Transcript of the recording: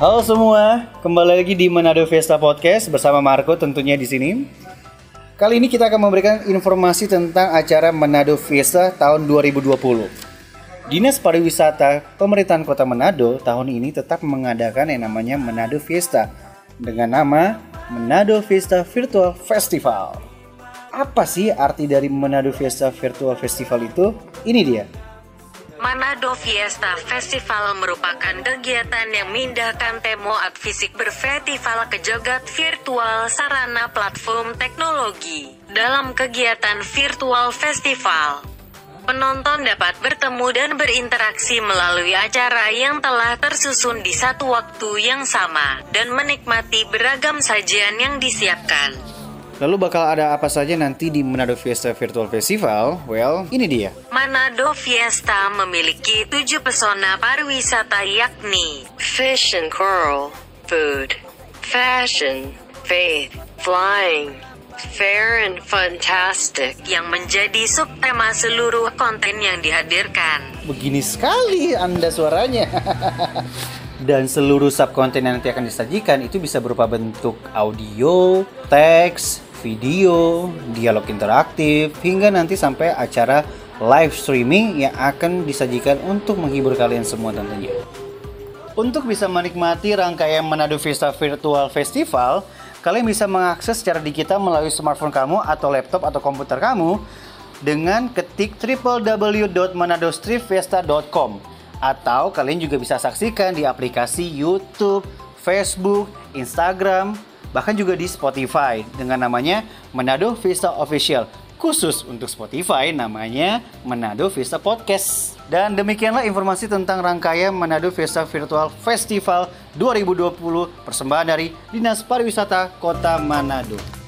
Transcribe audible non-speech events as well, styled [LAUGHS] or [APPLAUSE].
Halo semua, kembali lagi di Manado Fiesta Podcast bersama Marco tentunya di sini. Kali ini kita akan memberikan informasi tentang acara Manado Fiesta tahun 2020. Dinas Pariwisata Pemerintahan Kota Manado tahun ini tetap mengadakan yang namanya Manado Fiesta dengan nama Manado Fiesta Virtual Festival. Apa sih arti dari Manado Fiesta Virtual Festival itu? Ini dia. Manado Fiesta Festival merupakan kegiatan yang memindahkan temo art fisik berfestival ke jagat virtual sarana platform teknologi. Dalam kegiatan virtual festival, penonton dapat bertemu dan berinteraksi melalui acara yang telah tersusun di satu waktu yang sama, dan menikmati beragam sajian yang disiapkan. Lalu bakal ada apa saja nanti di Manado Fiesta Virtual Festival? Well, ini dia. Manado Fiesta memiliki tujuh pesona pariwisata yakni Fish and Coral, Food, Fashion, Faith, Flying, Fair and Fantastic yang menjadi subtema seluruh konten yang dihadirkan. Begini sekali Anda suaranya. [LAUGHS] Dan seluruh subkonten yang nanti akan disajikan itu bisa berupa bentuk audio, teks, video, dialog interaktif, hingga nanti sampai acara live streaming yang akan disajikan untuk menghibur kalian semua tentunya. Untuk bisa menikmati rangkaian Manado Vista Virtual Festival, kalian bisa mengakses secara digital melalui smartphone kamu atau laptop atau komputer kamu dengan ketik www.manadostreetfiesta.com atau kalian juga bisa saksikan di aplikasi YouTube, Facebook, Instagram, bahkan juga di Spotify dengan namanya Manado Vista Official. Khusus untuk Spotify namanya Manado Vista Podcast. Dan demikianlah informasi tentang rangkaian Manado Vista Virtual Festival 2020 persembahan dari Dinas Pariwisata Kota Manado.